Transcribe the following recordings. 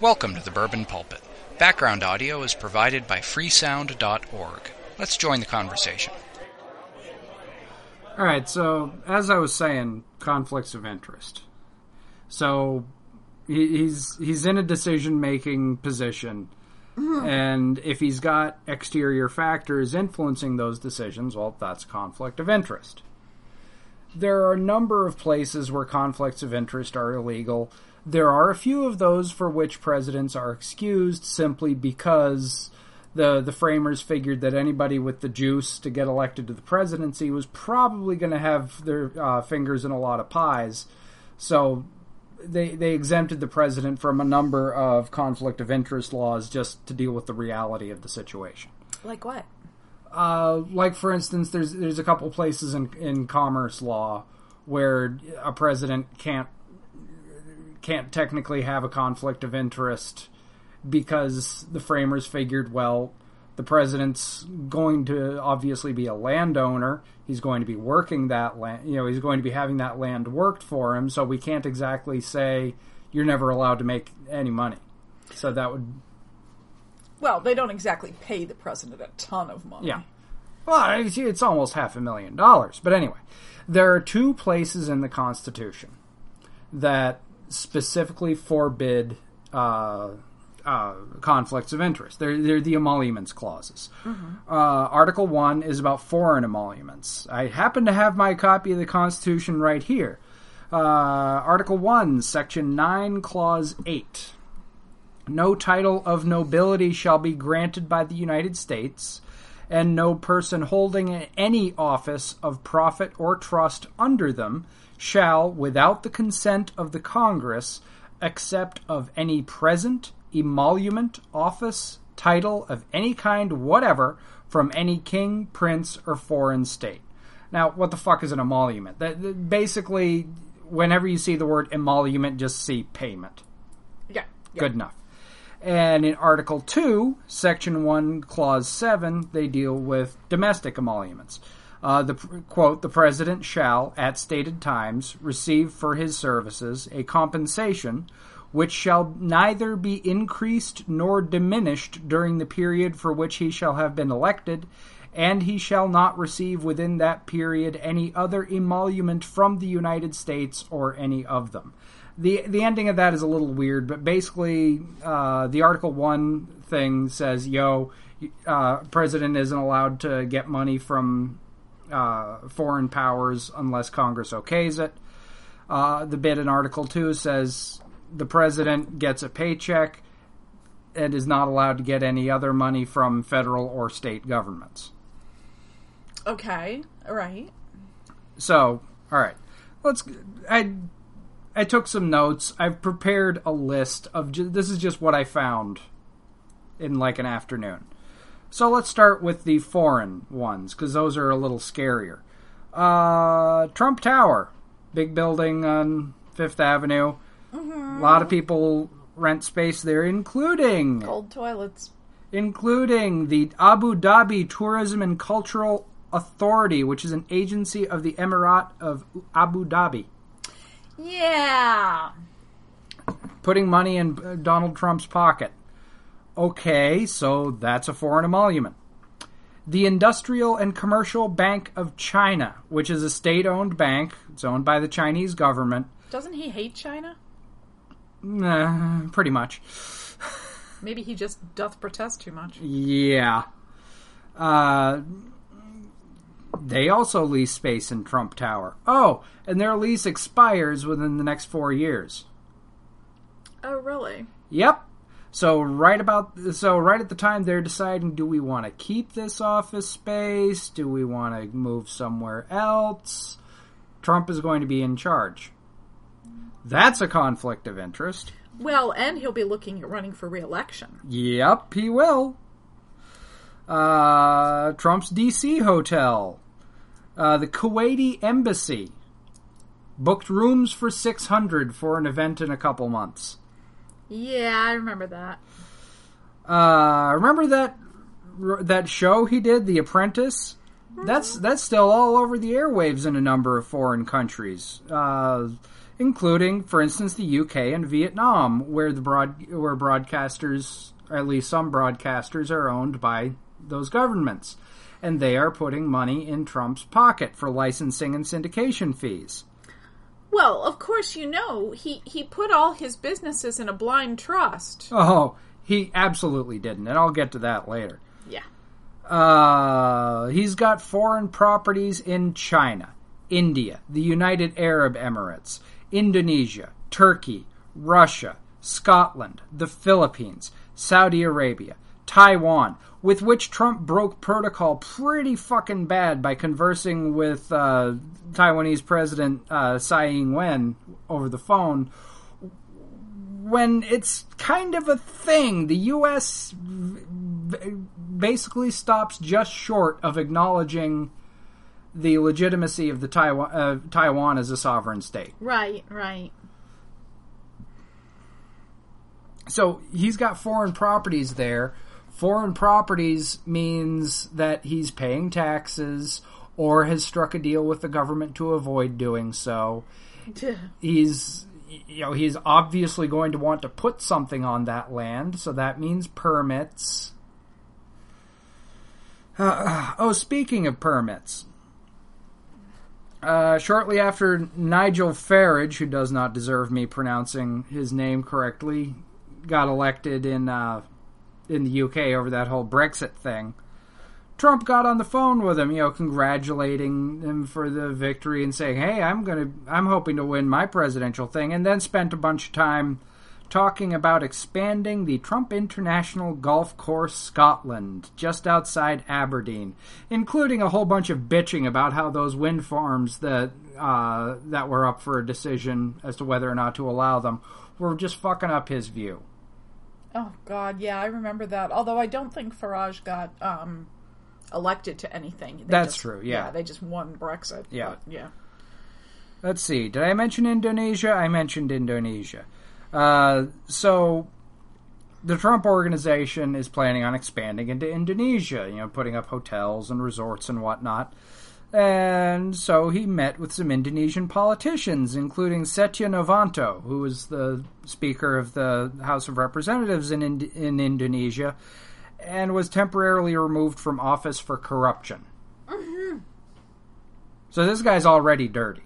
Welcome to the Bourbon Pulpit. Background audio is provided by freesound.org. Let's join the conversation. All right, so as I was saying, conflicts of interest. So he's he's in a decision making position, mm-hmm. and if he's got exterior factors influencing those decisions, well, that's conflict of interest. There are a number of places where conflicts of interest are illegal. There are a few of those for which presidents are excused simply because the the framers figured that anybody with the juice to get elected to the presidency was probably going to have their uh, fingers in a lot of pies. So they they exempted the president from a number of conflict of interest laws just to deal with the reality of the situation. Like what? Uh, like for instance, there's there's a couple places in in commerce law where a president can't can't technically have a conflict of interest because the framers figured, well, the president's going to obviously be a landowner. He's going to be working that land, you know, he's going to be having that land worked for him. So we can't exactly say you're never allowed to make any money. So that would, Well, they don't exactly pay the president a ton of money. yeah. Well, it's, it's almost half a million dollars. But anyway, there are two places in the Constitution that specifically forbid uh, uh, conflicts of interest. They're, they're the emoluments clauses. Uh, Article 1 is about foreign emoluments. I happen to have my copy of the Constitution right here. Uh, Article 1, Section 9, Clause 8. No title of nobility shall be granted by the United States, and no person holding any office of profit or trust under them shall, without the consent of the Congress, accept of any present, emolument, office, title of any kind whatever from any king, prince, or foreign state. Now, what the fuck is an emolument? That, that- basically, whenever you see the word emolument, just see payment. Yeah. yeah. Good enough. And in Article 2, Section 1, Clause 7, they deal with domestic emoluments. Uh, the quote: "The president shall, at stated times, receive for his services a compensation which shall neither be increased nor diminished during the period for which he shall have been elected, and he shall not receive within that period any other emolument from the United States or any of them." The the ending of that is a little weird, but basically, uh, the Article One thing says, "Yo, uh, president isn't allowed to get money from uh, foreign powers unless Congress okays it." Uh, the bit in Article Two says the president gets a paycheck and is not allowed to get any other money from federal or state governments. Okay. All right. So, all right, let's. I I took some notes. I've prepared a list of. Ju- this is just what I found in like an afternoon. So let's start with the foreign ones because those are a little scarier. Uh, Trump Tower, big building on Fifth Avenue. A lot of people rent space there, including Old toilets. including the Abu Dhabi Tourism and Cultural Authority, which is an agency of the Emirate of Abu Dhabi, Yeah. putting money in uh, Donald Trump's pocket. Okay, so that's a foreign emolument. The Industrial and Commercial Bank of China, which is a state owned bank, it's owned by the Chinese government. Doesn't he hate China? Nah, pretty much. Maybe he just doth protest too much. Yeah. Uh, they also lease space in Trump Tower. Oh, and their lease expires within the next four years. Oh, really? Yep. So right about so right at the time they're deciding do we want to keep this office space? Do we want to move somewhere else? Trump is going to be in charge. That's a conflict of interest. Well, and he'll be looking at running for re-election. Yep, he will. Uh, Trump's DC hotel. Uh, the Kuwaiti embassy booked rooms for 600 for an event in a couple months. Yeah, I remember that. Uh, remember that that show he did, The Apprentice? That's that's still all over the airwaves in a number of foreign countries. Uh, including, for instance, the UK and Vietnam, where the broad where broadcasters, or at least some broadcasters, are owned by those governments, and they are putting money in Trump's pocket for licensing and syndication fees. Well, of course, you know he he put all his businesses in a blind trust. Oh, he absolutely didn't, and I'll get to that later. Yeah. Uh, he's got foreign properties in China, India, the United Arab Emirates, Indonesia, Turkey, Russia, Scotland, the Philippines, Saudi Arabia, Taiwan, with which Trump broke protocol pretty fucking bad by conversing with uh, Taiwanese President uh, Tsai Ing-wen over the phone. When it's kind of a thing, the U.S. basically stops just short of acknowledging the legitimacy of the Taiwan, uh, Taiwan as a sovereign state. Right, right. So he's got foreign properties there. Foreign properties means that he's paying taxes or has struck a deal with the government to avoid doing so. he's you know he's obviously going to want to put something on that land, so that means permits. Uh, oh, speaking of permits, uh, shortly after Nigel Farage, who does not deserve me pronouncing his name correctly, got elected in uh, in the UK over that whole Brexit thing. Trump got on the phone with him, you know, congratulating him for the victory and saying, "Hey, I'm going to I'm hoping to win my presidential thing." And then spent a bunch of time talking about expanding the Trump International Golf Course Scotland just outside Aberdeen, including a whole bunch of bitching about how those wind farms that uh, that were up for a decision as to whether or not to allow them were just fucking up his view. Oh God, yeah, I remember that. Although I don't think Farage got um, elected to anything. They That's just- true, yeah. they just won Brexit. Yeah. yeah. Let's see. Did I mention Indonesia? I mentioned Indonesia. Uh, so the Trump organization is planning on expanding into Indonesia, you know, putting up hotels and resorts and whatnot. And so he met with some Indonesian politicians, including Setya Novanto, who was the Speaker of the House of Representatives in, in, in Indonesia, and was temporarily removed from office for corruption. Mm-hmm. So this guy's already dirty.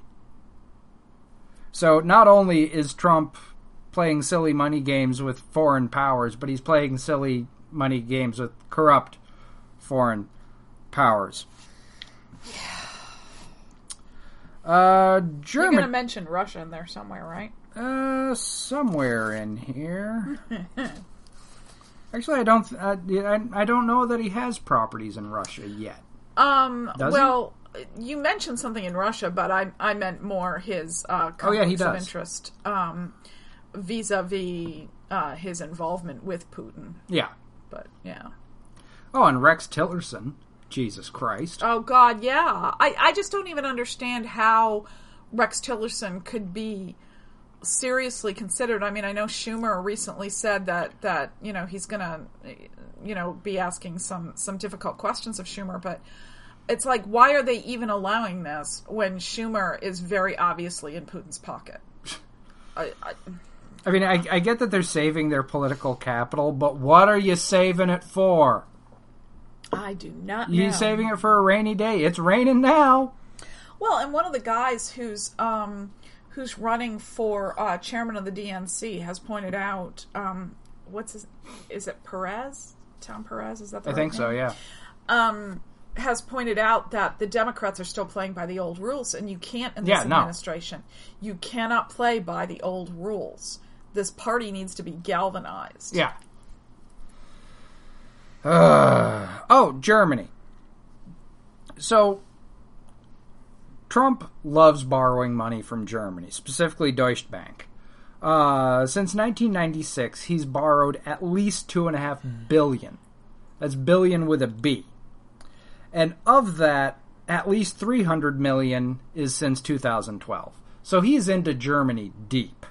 So not only is Trump playing silly money games with foreign powers, but he's playing silly money games with corrupt foreign powers. Uh, You're going to mention Russia in there somewhere, right? Uh, somewhere in here. Actually, I don't. Uh, I, I don't know that he has properties in Russia yet. Um. Does he? well, you mentioned something in Russia, but I I meant more his uh, Oh, yeah, he conflicts of does. interest um, vis-a-vis uh, his involvement with Putin. Yeah. But yeah. Oh, and Rex Tillerson. Jesus Christ. Oh God, yeah. I I just don't even understand how Rex Tillerson could be seriously considered. I mean, I know Schumer recently said that that you know he's gonna you know be asking some some difficult questions of Schumer, but it's like why are they even allowing this when Schumer is very obviously in Putin's pocket? I, I, I mean, I, I get that they're saving their political capital, but what are you saving it for? I do not. You know. saving it for a rainy day? It's raining now. Well, and one of the guys who's um, who's running for uh, chairman of the DNC has pointed out um, what's his, is it Perez? Tom Perez is that the I right think so. Yeah. Um, has pointed out that the Democrats are still playing by the old rules, and you can't in this Yeah, no. administration. You cannot play by the old rules. This party needs to be galvanized. Yeah. Uh, oh, Germany. So, Trump loves borrowing money from Germany, specifically Deutsche Bank. Uh, since 1996, he's borrowed at least two and a half billion. That's billion with a B. And of that, at least 300 million is since 2012. So he's into Germany deep.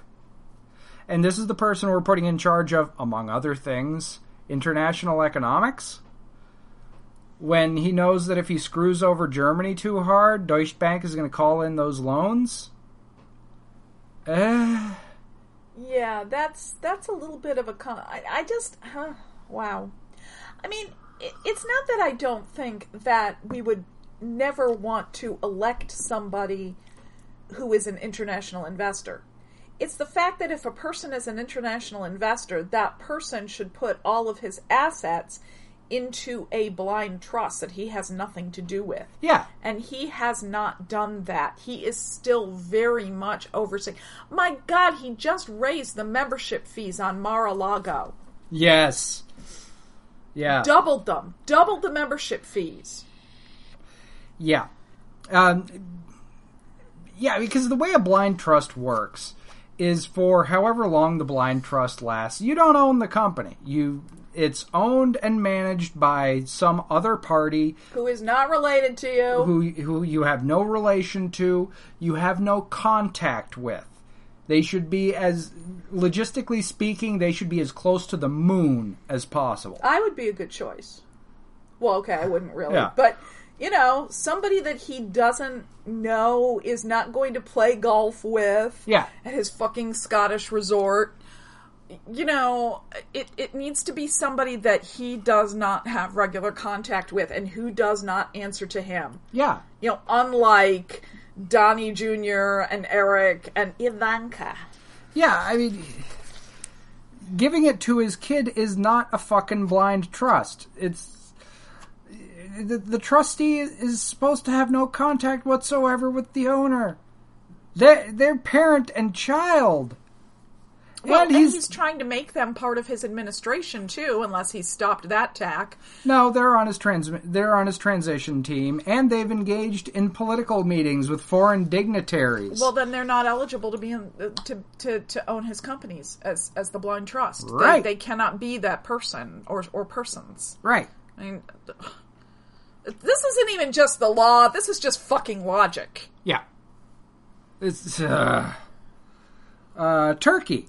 And this is the person we're putting in charge of, among other things, international economics. When he knows that if he screws over Germany too hard, Deutsche Bank is going to call in those loans. Eh, Yeah, that's that's a little bit of a con. I, I just, huh, wow. I mean, it, it's not that I don't think that we would never want to elect somebody who is an international investor. It's the fact that if a person is an international investor, that person should put all of his assets into a blind trust that he has nothing to do with. yeah. And he has not done that. He is still very much overseeing. My God, he just raised the membership fees on Mar-a-Lago. Yes. Yeah. Doubled them. Doubled the membership fees. Yeah. Um, yeah, because the way a blind trust works is for however long the blind trust lasts, you don't own the company. You it's owned and managed by some other party Who is not related to you. who who you have no relation to, you have no contact with. They should be as logistically speaking, they should be as close to the moon as possible. I would be a good choice. Well, okay, I wouldn't really. Yeah. But, you know, somebody that he doesn't know is not going to play golf with Yeah. at his fucking Scottish resort. You know, it, it needs to be somebody that he does not have regular contact with and who does not answer to him. Yeah. You know, unlike Donnie Jr. and Eric and Ivanka. Yeah, I mean, giving it to his kid is not a fucking blind trust. It's the, the trustee is supposed to have no contact whatsoever with the owner. They're, they're parent and child. Well, and he's, he's trying to make them part of his administration too, unless he stopped that tack. no, they're on his trans they're on his transition team, and they've engaged in political meetings with foreign dignitaries. Well, then they're not eligible to be in, uh, to, to to own his companies as as the blind trust. They- Right. They, cannot be that person or or persons. right. I mean, this isn't even just the law. This is just fucking logic. Yeah. It's uh, uh, Turkey.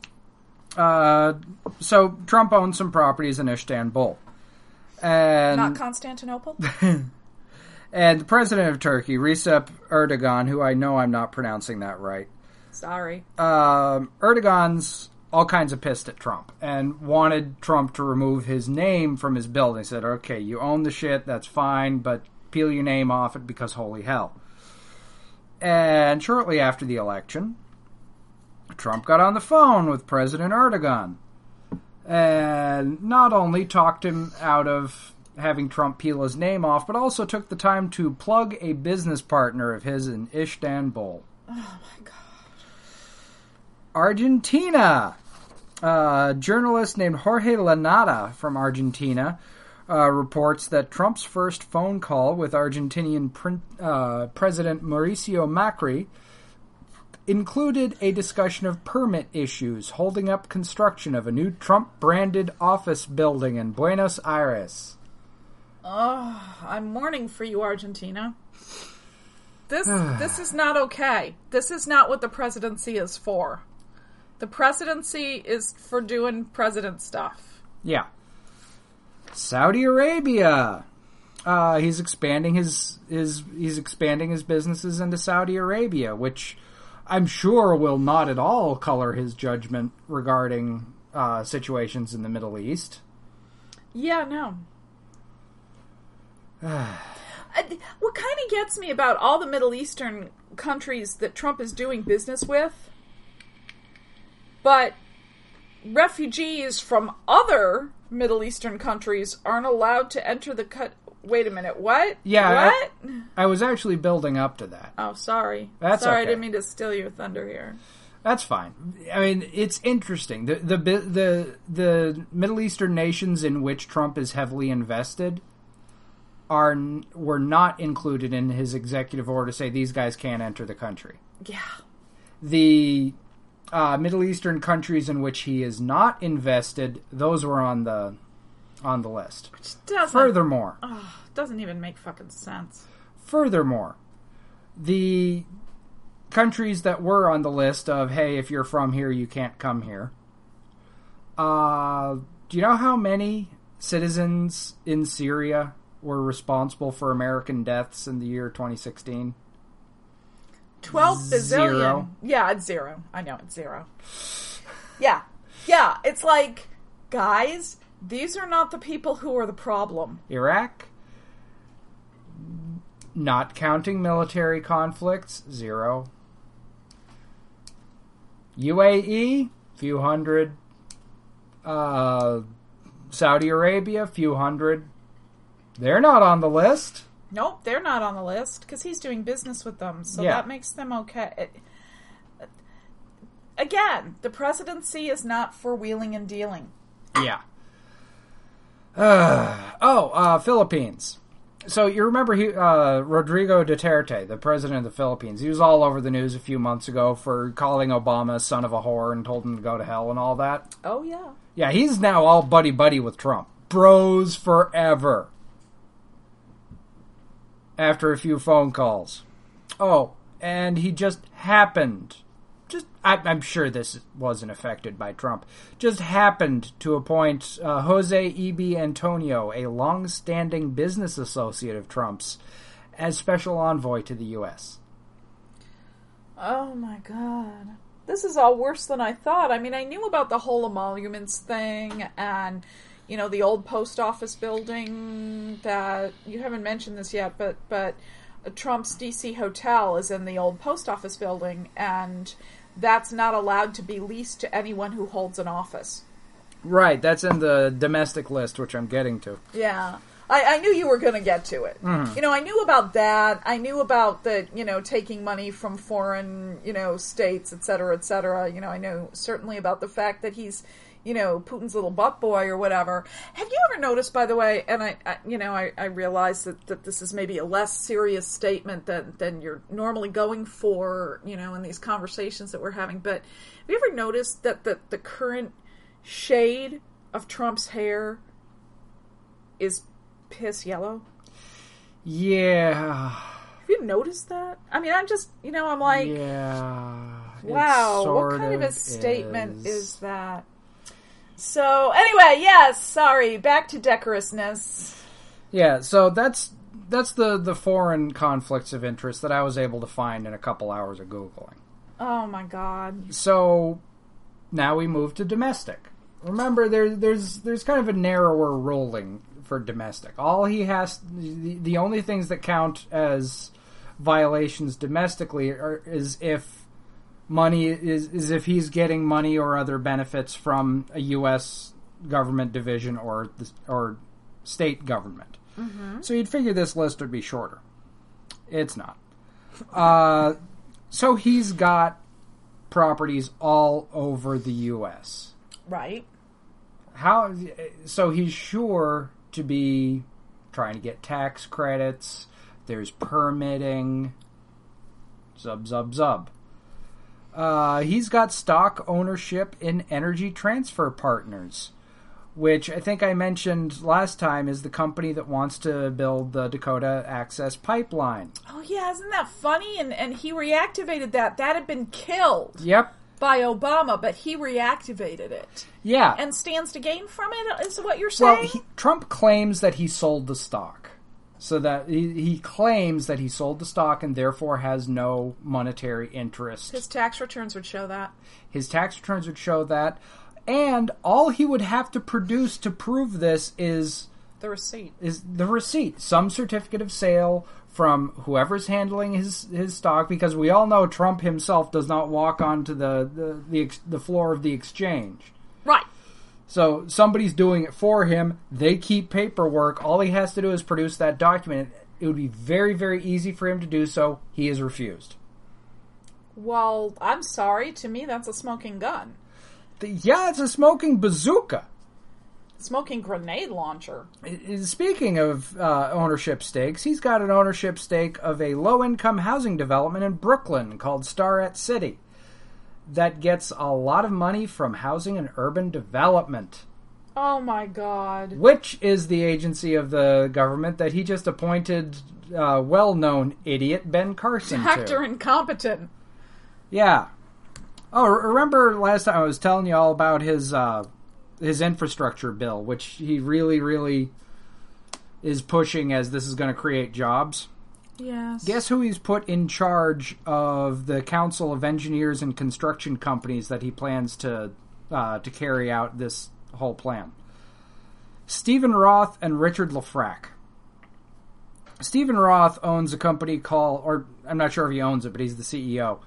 Uh, so Trump owns some properties in Istanbul, and Not Constantinople. and the president of Turkey, Recep Erdogan, who I know I'm not pronouncing that right, Sorry. um, Erdogan's all kinds of pissed at Trump and wanted Trump to remove his name from his building. He said, "Okay, you own the shit, that's fine, but peel your name off it because holy hell." And shortly after the election, Trump got on the phone with President Erdogan and not only talked him out of having Trump peel his name off, but also took the time to plug a business partner of his in Istanbul. Oh my god. Argentina. A journalist named Jorge Lanata from Argentina uh, reports that Trump's first phone call with Argentinian uh, President Mauricio Macri included a discussion of permit issues holding up construction of a new Trump branded office building in Buenos Aires. Oh, I'm mourning for you, Argentina. This this is not okay. This is not what the presidency is for. The presidency is for doing president stuff. Yeah. Saudi Arabia. Uh, he's expanding his his he's expanding his businesses into Saudi Arabia, which I'm sure will not at all color his judgment regarding uh, situations in the Middle East. Yeah, no. What kind of gets me about all the Middle Eastern countries that Trump is doing business with, but refugees from other Middle Eastern countries aren't allowed to enter the cut. Wait a minute, what? Yeah, what? I was actually building up to that. Oh, sorry. That's sorry. I didn't mean to steal your thunder here. That's fine. I mean, it's interesting. The the the the Middle Eastern nations in which Trump is heavily invested are were not included in his executive order to say these guys can't enter the country. Yeah. The uh, Middle Eastern countries in which he is not invested, those were on the on the list. Which doesn't Furthermore, oh, doesn't even make fucking sense. Furthermore, the countries that were on the list of hey, if you're from here, you can't come here. Uh, do you know how many citizens in Syria were responsible for American deaths in the year 2016? 12 bazillion. Zero. Yeah, it's zero. I know it's zero. Yeah. Yeah, it's like, guys, these are not the people who are the problem. Iraq, not counting military conflicts, zero. UAE, few hundred. Uh, Saudi Arabia, few hundred. They're not on the list. Nope, they're not on the list because he's doing business with them, so Yeah. that makes them okay. It- again, the presidency is not for wheeling and dealing. Yeah. Uh, oh, uh, Philippines. So you remember he, uh, Rodrigo Duterte, the president of the Philippines. He was all over the news a few months ago for calling Obama a son of a whore and told him to go to hell and all that. Oh yeah, Yeah, he's now all buddy buddy with Trump. Bros forever. After a few phone calls. Oh, and he just happened. Just, I, I'm sure this wasn't affected by Trump. Just happened to appoint uh, Jose E.B. Antonio, a long-standing business associate of Trump's, as special envoy to the U.S. Oh my god. This is all worse than I thought. I mean, I knew about the whole emoluments thing and, you know, the old post office building that you haven't mentioned this yet, but, but Trump's DC hotel is in the old post office building and that's not allowed to be leased to anyone who holds an office. Right, that's in the domestic list, which I'm getting to. Yeah. I, I knew you were going to get to it. Mm-hmm. You know, I knew about that. I knew about the, you know, taking money from foreign, you know, states, et cetera, et cetera. You know, I know certainly about the fact that he's, you know, Putin's little butt boy or whatever. Have you ever noticed, by the way, and I, I you know, I, I realize that, that this is maybe a less serious statement than, than you're normally going for, you know, in these conversations that we're having, but have you ever noticed that the, the current shade of Trump's hair is piss yellow. Yeah. Have you noticed that? I mean, I'm just, you know, I'm like, yeah. wow, what kind of a statement is. is that? So, anyway, yes, sorry, back to decorousness. Yeah, so that's that's the the foreign conflicts of interest that I was able to find in a couple hours of googling. Oh my god. So now we move to domestic. Remember, there there's there's kind of a narrower ruling for domestic. All he has the, the only things that count as violations domestically are, is if money is is if he's getting money or other benefits from a U.S. government division or the, or state government. So you'd figure this list would be shorter. It's not. Uh, so he's got properties all over the U.S. Right. How? So he's sure to be trying to get tax credits. There's permitting. Zub zub zub. Uh, he's got stock ownership in Energy Transfer Partners, which I think I mentioned last time is the company that wants to build the Dakota Access Pipeline. Oh yeah, isn't that funny? And and he reactivated that. That had been killed Yep. by Obama, but he reactivated it Yeah. and stands to gain from it. Is what you're saying? Well, he, Trump claims that he sold the stock. So that he, he claims that he sold the stock and therefore has no monetary interest. His tax returns would show that. His tax returns would show that. And all he would have to produce to prove this is The receipt. is the receipt, some certificate of sale from whoever's handling his his stock because we all know Trump himself does not walk onto the the the, the floor of the exchange. So somebody's doing it for him. They keep paperwork. All he has to do is produce that document. It would be very, very easy for him to do so. He has refused. Well, I'm sorry. To me, that's a smoking gun. The- yeah, it's a smoking bazooka. Smoking grenade launcher. Speaking of uh, ownership stakes, he's got an ownership stake of a low income housing development in Brooklyn called Starrett City that gets a lot of money from Housing and Urban Development. Oh my god. which is the agency of the government that he just appointed uh, well-known idiot Ben Carson Actor to. incompetent. Yeah. Oh, remember last time I was telling you all about his uh, his infrastructure bill, which he really, really is pushing as this is going to create jobs. Yes. Guess who he's put in charge of the Council of Engineers and Construction Companies that he plans to uh, to carry out this whole plan? Steven Roth and Richard LeFrak. Steven Roth owns a company called, or I'm not sure if he owns it, but he's the CEO.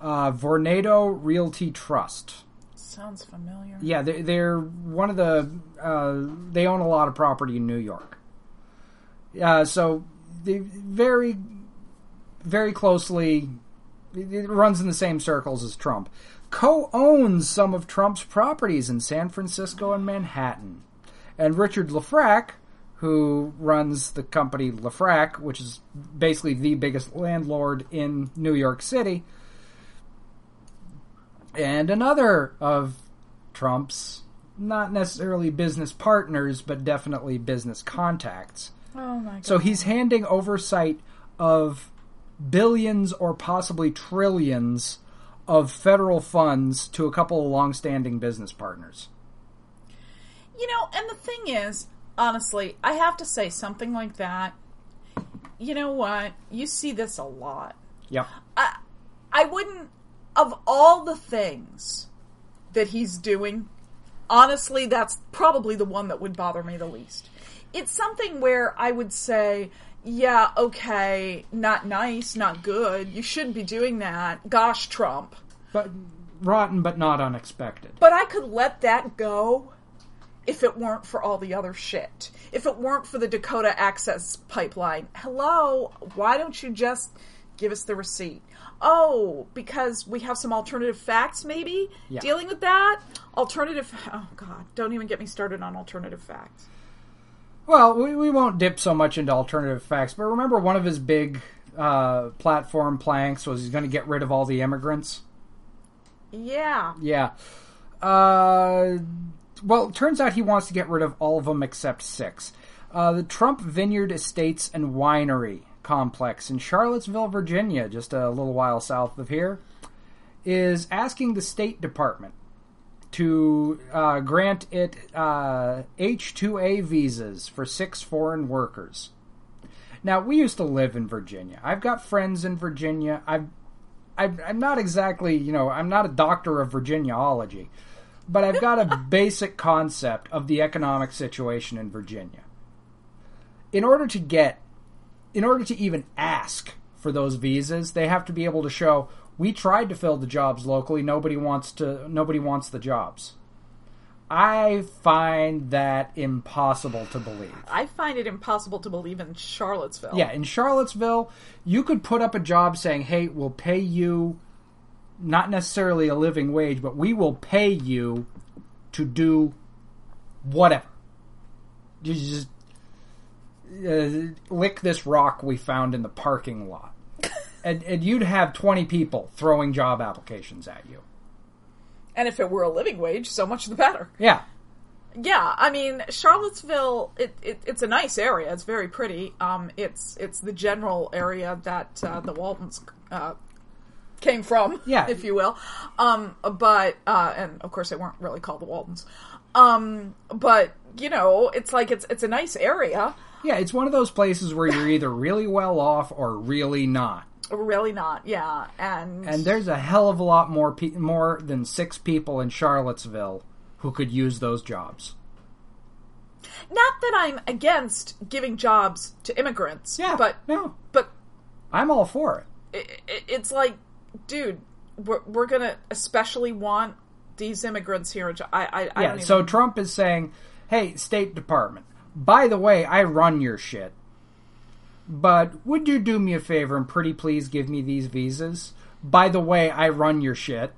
Uh, Vornado Realty Trust. Sounds familiar. Yeah, they're, they're one of the. Uh, they own a lot of property in New York. Uh, so they very, very closely. It runs in the same circles as Trump. Co-owns some of Trump's properties in San Francisco and Manhattan, and Richard LeFrak, who runs the company LeFrak, which is basically the biggest landlord in New York City and another of Trump's not necessarily business partners, but definitely business contacts. Oh my god. So he's handing oversight of billions or possibly trillions of federal funds to a couple of long-standing business partners. You know, and the thing is, honestly, I have to say something like that. You know what? You see this a lot. Yep. I I wouldn't of all the things that he's doing, honestly, that's probably the one that would bother me the least. It's something where I would say, yeah, okay, not nice, not good. You shouldn't be doing that. Gosh, Trump. But rotten but not unexpected. But I could let that go if it weren't for all the other shit. If it weren't for the Dakota Access Pipeline. Hello, why don't you just give us the receipt? Oh, because we have some alternative facts, maybe? Yeah. Dealing with that? Alternative. Oh, God. Don't even get me started on alternative facts. Well, we, we won't dip so much into alternative facts, but remember one of his big uh, platform planks was he's going to get rid of all the immigrants? Yeah. Yeah. Uh, well, it turns out he wants to get rid of all of them except six. Uh, the Trump Vineyard Estates and Winery complex in Charlottesville, Virginia, just a little while south of here, is asking the State Department to uh, grant it uh, H-2A visas for six foreign workers. Now, we used to live in Virginia. I've got friends in Virginia. I've, I'm, I'm not exactly, you know, I'm not a doctor of Virginiaology, but I've got a basic concept of the economic situation in Virginia. In order to get, in order to even ask for those visas, they have to be able to show we tried to fill the jobs locally. Nobody wants to. Nobody wants the jobs. I find that impossible to believe. I find it impossible to believe in Charlottesville. Yeah, in Charlottesville, you could put up a job saying, "Hey, we'll pay you not necessarily a living wage, but we will pay you to do whatever. You just uh, lick this rock we found in the parking lot." And, and you'd have 20 people throwing job applications at you. And if it were a living wage, so much the better. Yeah. Yeah, I mean Charlottesville. It, it, it's a nice area. It's very pretty. Um, it's it's the general area that uh, the Waltons uh, came from, Yeah. if you will. Um, but uh, and of course they weren't really called the Waltons. Um, but you know, it's like it's it's a nice area. Yeah, it's one of those places where you're either really well off or really not. Really not, yeah. And And there's a hell of a lot more pe- more than 6 people in Charlottesville who could use those jobs. not that I'm against giving jobs to immigrants. Yeah. but no, but I'm all for it. it, it, it's like, dude, we're, we're gonna especially want these immigrants here. I I, I Yeah, don't so Trump is saying, "Hey, State Department, by the way, I run your shit. But would you do me a favor and pretty please give me these visas? By the way, I run your shit.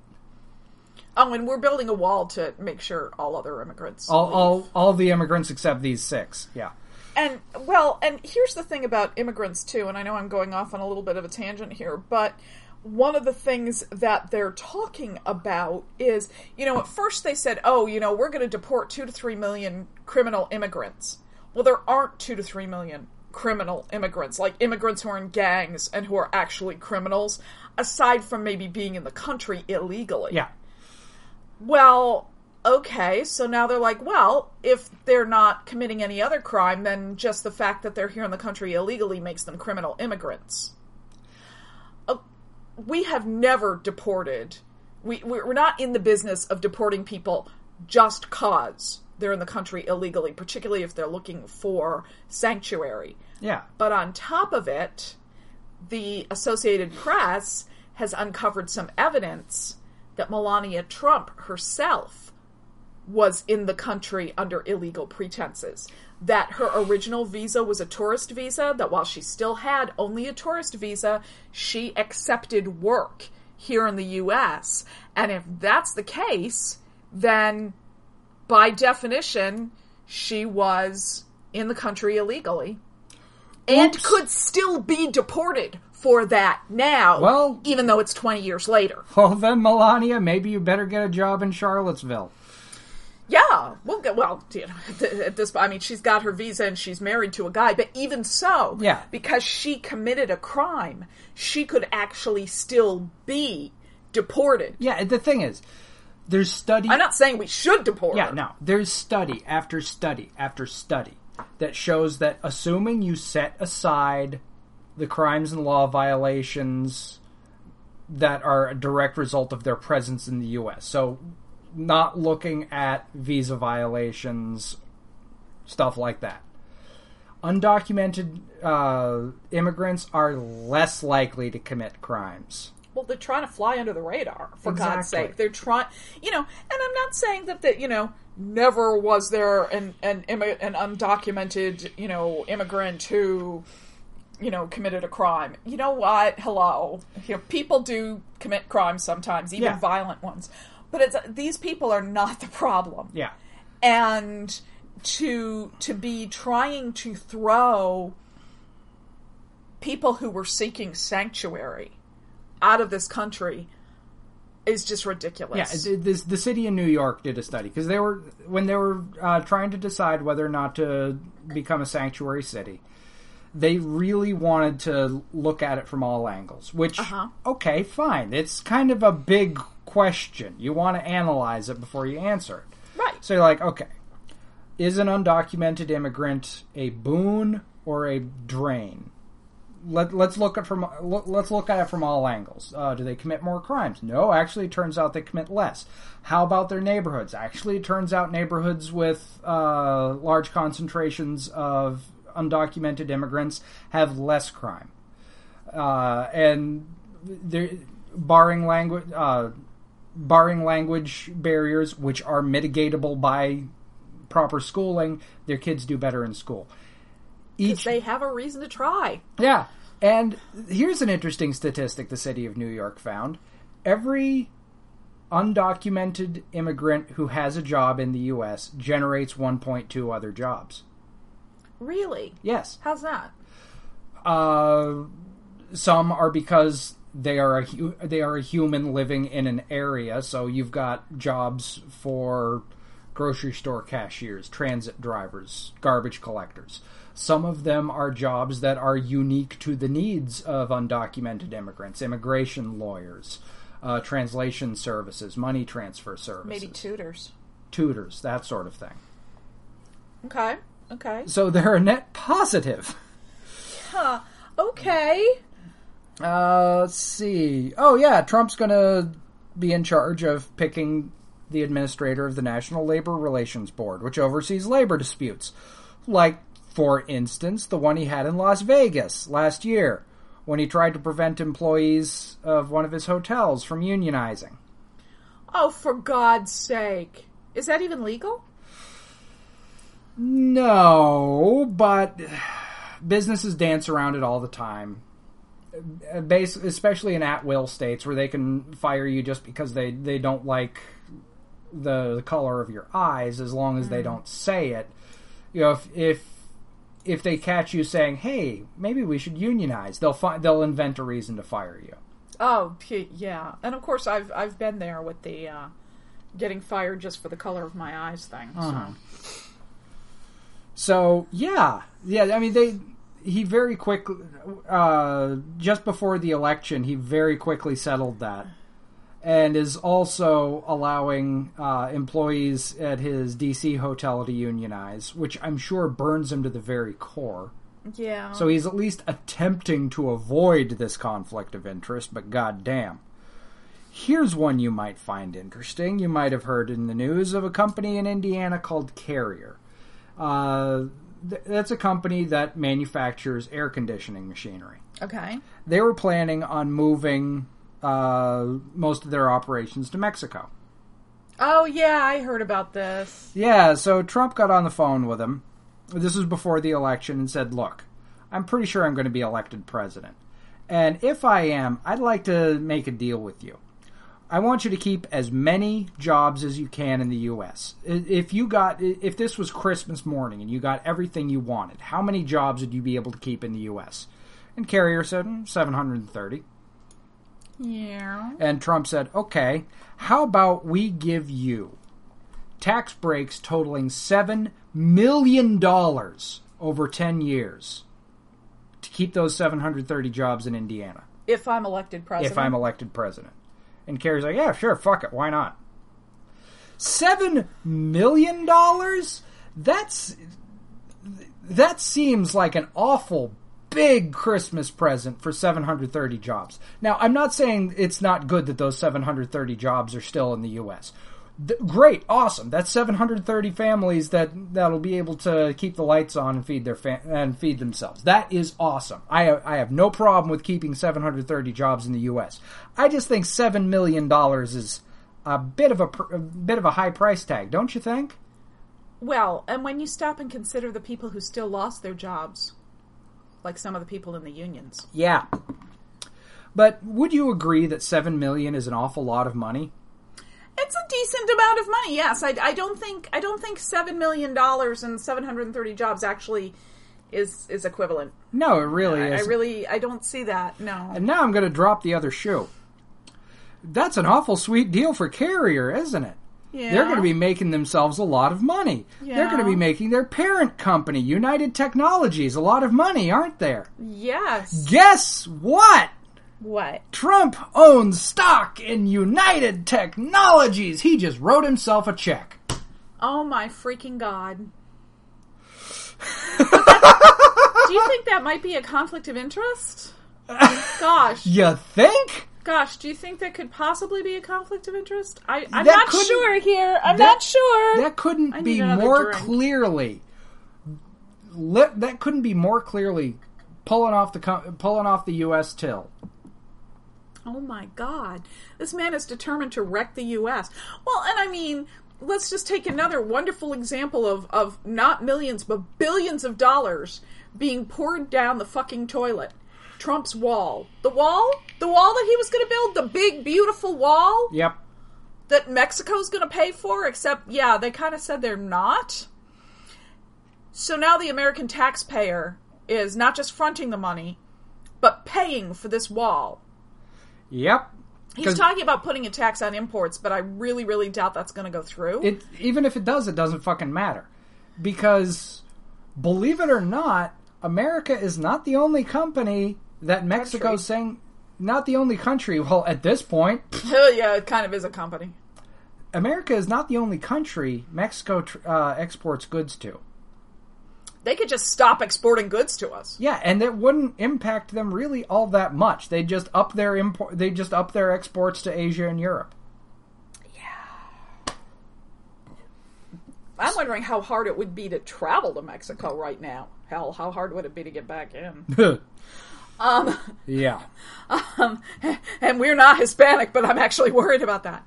oh, and we're building a wall to make sure all other immigrants. All leave. all all the immigrants except these 6. Yeah. And well, and here's the thing about immigrants too, and I know I'm going off on a little bit of a tangent here, but one of the things that they're talking about is, you know, at first they said, "Oh, you know, we're going to deport 2 to 3 million criminal immigrants." Well, there aren't 2 to 3 million criminal immigrants, like immigrants who are in gangs and who are actually criminals, aside from maybe being in the country illegally. Yeah. Well, okay, so now they're like, well, if they're not committing any other crime, then just the fact that they're here in the country illegally makes them criminal immigrants. Uh, we have never deported. We, we're not in the business of deporting people just cause they're in the country illegally, particularly if they're looking for sanctuary. Yeah. But on top of it, the Associated Press has uncovered some evidence that Melania Trump herself was in the country under illegal pretenses. That her original visa was a tourist visa, that while she still had only a tourist visa, she accepted work here in the US. And if that's the case, then by definition, she was in the country illegally and Oops. could still be deported for that now, Well- even though it's 20 years later. Well, then, Melania, maybe you better get a job in Charlottesville. Yeah, we'll get well. You know, at this, I mean, she's got her visa and she's married to a guy, but even so, Yeah. because she committed a crime, she could actually still be deported. Yeah, the thing is, there's study. I'm not saying we should deport Yeah, her. no. There's study after study after study that shows that assuming you set aside the crimes and law violations that are a direct result of their presence in the U.S., so not looking at visa violations, stuff like that. Undocumented uh, immigrants are less likely to commit crimes. Well, they're trying to fly under the radar, for God's sake. They're trying, you know, and I'm not saying that, that you know, never was there an, an, an undocumented, you know, immigrant who, you know, committed a crime. You know what? Hello. You know, people do commit crimes sometimes, even Yeah. violent ones. But it's, these people are not the problem Yeah. and to to be trying to throw people who were seeking sanctuary out of this country is just ridiculous. this, the city in New York did a study because they were when they were uh, trying to decide whether or not to become a sanctuary city. They really wanted to look at it from all angles. Which, Uh-huh. okay, fine. It's kind of a big question. You want to analyze it before you answer it. right. So you're like, okay, is an undocumented immigrant a boon or a drain? Let, let's look at from let- let's look at it from all angles. Uh, do they commit more crimes? No, actually, it turns out they commit less. How about their neighborhoods? Actually, it turns out neighborhoods with uh, large concentrations of undocumented immigrants have less crime, uh, and there, barring language. Uh, barring language barriers, which are mitigatable by proper schooling, their kids do better in school. Each They have a reason to try. yeah. And here's an interesting statistic the city of New York found. Every undocumented immigrant who has a job in the U.S. generates 1.2 other jobs. Really? Yes. How's that? Uh, some are because they are a hu- they are a human living in an area. So you've got jobs for grocery store cashiers, transit drivers, garbage collectors. Some of them are jobs that are unique to the needs of undocumented immigrants, immigration lawyers, uh, translation services, money transfer services, Maybe tutors. tutors, that sort of thing. Okay. Okay. So they're a net positive. Huh. Okay. Uh, let's see. Oh yeah, Trump's gonna be in charge of picking the administrator of the National Labor Relations Board, which oversees labor disputes. Like, for instance, the one he had in Las Vegas last year, when he tried to prevent employees of one of his hotels from unionizing. Oh, for God's sake. Is that even legal? No, but businesses dance around it all the time. Especially in at-will states where they can fire you just because they, they don't like the, the color of your eyes, as long as they hmm. don't say it. You know, if if if they catch you saying, "Hey, maybe we should unionize," they'll find they'll invent a reason to fire you. Oh, yeah. And of course, I've I've been there with the uh, getting fired just for the color of my eyes thing. So. Uh-huh. So yeah, yeah. I mean, they he very quickly, uh, just before the election, he very quickly settled that, and is also allowing uh, employees at his DC hotel to unionize, which I'm sure burns him to the very core. Yeah. So he's at least attempting to avoid this conflict of interest, but goddamn. Here's one you might find interesting. You might have heard in the news of a company in Indiana called Carrier. Uh, th- that's a company that manufactures air conditioning machinery. okay. They were planning on moving uh, most of their operations to Mexico. Oh yeah, I heard about this. Yeah, so Trump got on the phone with him. This was before the election and said, Look, I'm pretty sure I'm going to be elected president. And if I am, I'd like to make a deal with you. I want you to keep as many jobs as you can in the U.S. If you got, if this was Christmas morning and you got everything you wanted, how many jobs would you be able to keep in the U.S.? And Carrier said, "Hmm, 730. Yeah. And Trump said, okay, how about we give you tax breaks totaling $7 million over 10 years to keep those 730 jobs in Indiana If I'm elected president. if I'm elected president? And Kerry's like, yeah, sure, fuck it, why not? $7 million? That's. That seems like an awful big Christmas present for 730 jobs. Now, I'm not saying it's not good that those 730 jobs are still in the U.S. Th- great, awesome. That's 730 families that that'll be able to keep the lights on and feed their fa- and feed themselves. That is awesome. I I have no problem with keeping 730 jobs in the U.S. I just think seven million dollars is a bit of a, pr- a bit of a high price tag, don't you think? well, and when you stop and consider the people who still lost their jobs, like some of the people in the unions. Yeah. But would you agree that seven million is an awful lot of money? It's a decent amount of money. Yes, I, I don't think I don't think seven million dollars and seven hundred and thirty jobs actually is is equivalent. No, it really is. I really I don't see that. No. And now I'm going to drop the other shoe. That's an awful sweet deal for Carrier, isn't it? Yeah. They're going to be making themselves a lot of money. They're going to be making their parent company, United Technologies, a lot of money, aren't there? Yes. Guess what? What? Trump owns stock in United Technologies. He just wrote himself a check. Oh my freaking god. Do you think that might be a conflict of interest? Gosh. You think? Gosh, do you think that could possibly be a conflict of interest? I, I'm That not sure here. I'm that- not sure. That couldn't be more drink. clearly. Li- that couldn't be more clearly pulling off the pulling off the U.S. till. Oh my god. This man is determined to wreck the US. Well, and I mean, let's just take another wonderful example of, of not millions, but billions of dollars being poured down the fucking toilet. Trump's wall. The wall? The wall that he was going to build? The big, beautiful wall Yep. that Mexico's going to pay for? Except, yeah, they kind of said they're not. So now the American taxpayer is not just fronting the money, but paying for this wall. Yep. He's talking about putting a tax on imports, but I really, really doubt that's going to go through. It even if it does, it doesn't fucking matter because believe it or not, America is not the only company that Mexico's saying. Not the only country. Well, at this point, Hell yeah, it kind of is a company. America is not the only country Mexico uh, exports goods to. They could just stop exporting goods to us. Yeah, and it wouldn't impact them really all that much. They just up their import. They just up their exports to Asia and Europe. Yeah. I'm wondering how hard it would be to travel to Mexico right now. Hell, how hard would it be to get back in? um, yeah, um, and we're not Hispanic, but I'm actually worried about that.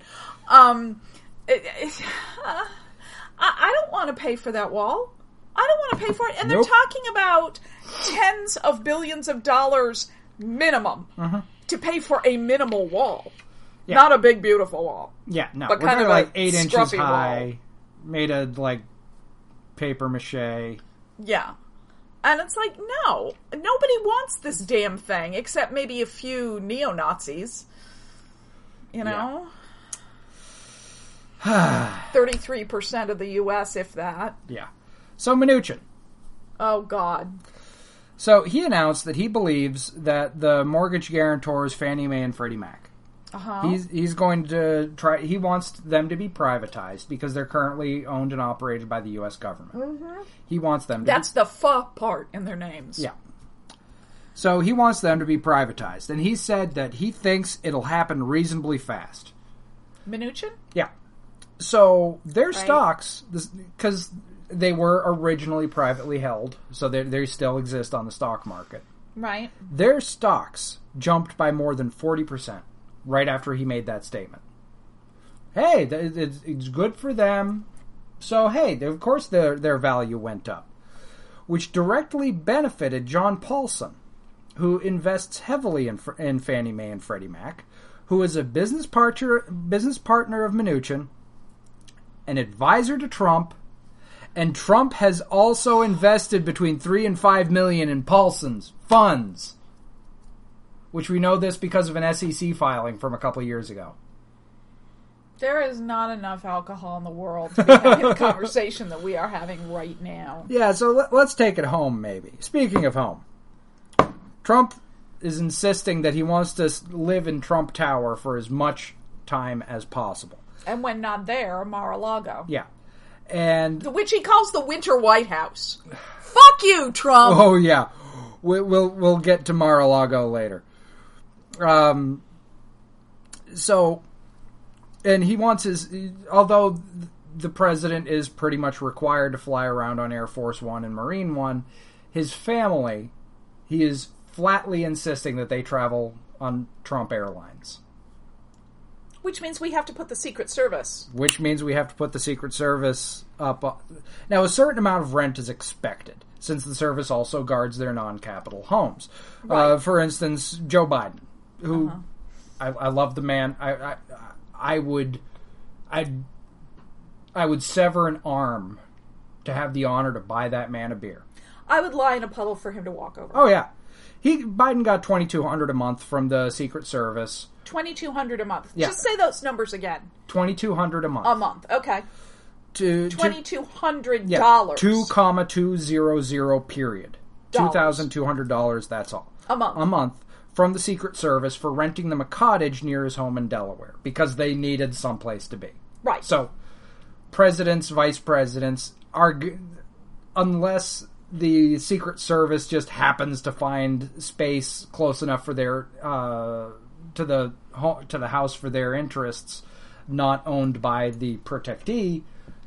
Um, it, it, uh, I, I don't want to pay for that wall. I don't want to pay for it. And Nope. they're talking about tens of billions of dollars minimum to pay for a minimal wall. Yeah. Not a big, beautiful wall. yeah. No, But we're kind of like a eight inches high, made of like paper mache. Yeah. And it's like, no, nobody wants this damn thing except maybe a few neo Nazis. You know? Ah. 33% of the US, if that. Yeah. So Mnuchin. Oh, God. So he announced that he believes that the mortgage guarantors Fannie Mae and Freddie Mac Uh-huh. He's he's going to try. He wants them to be privatized because they're currently owned and operated by the U.S. government. He wants them. To That's the "f" part in their names. yeah. So he wants them to be privatized, and he said that he thinks it'll happen reasonably fast. Minuchin. Yeah. So their stocks, because they were originally privately held, so they they still exist on the stock market. Right. Their stocks jumped by more than forty percent right after he made that statement. Hey, it's, it's good for them. So hey, of course their their value went up, which directly benefited John Paulson, who invests heavily in in Fannie Mae and Freddie Mac, who is a business partner business partner of Mnuchin, an advisor to Trump, and Trump has also invested between three and five million in Paulson's funds. Which we know this because of an SEC filing from a couple of years ago. There is not enough alcohol in the world to be having the conversation that we are having right now. Yeah, so let, let's take it home, maybe. Speaking of home, Trump is insisting that he wants to live in Trump Tower for as much time as possible. And when not there, Mar-a-Lago. Yeah. And, Which he calls the Winter White House. Fuck you, Trump! oh, yeah. We, we'll, we'll get to Mar-a-Lago later. Um, so, and he wants his, although the president is pretty much required to fly around on Air Force One and Marine One, his family, he is flatly insisting that they travel on Trump Airlines, Which means we have to put the Secret Service. which means we have to put the Secret Service up. Now, a certain amount of rent is expected, since the service also guards their non capital homes. Uh, for instance, Joe Biden, who uh-huh. I, I love the man. I, I, I would. I'd, I would sever an arm to have the honor to buy that man a beer. I would lie in a puddle for him to walk over. Oh yeah, he Biden got twenty two hundred a month from the Secret Service. Twenty two hundred a month. Yeah. Just say those numbers again. Twenty two hundred a month. A month. Okay. to, Twenty two hundred yeah, dollars two comma two zero zero period. Two thousand two hundred Dollars. thousand two hundred dollars. That's all. a month. A month from the Secret Service for renting them a cottage near his home in Delaware because they needed someplace to be. right. So, presidents, vice presidents are, unless the Secret Service just happens to find space close enough for their uh, to the to the house for their interests, not owned by the protectee,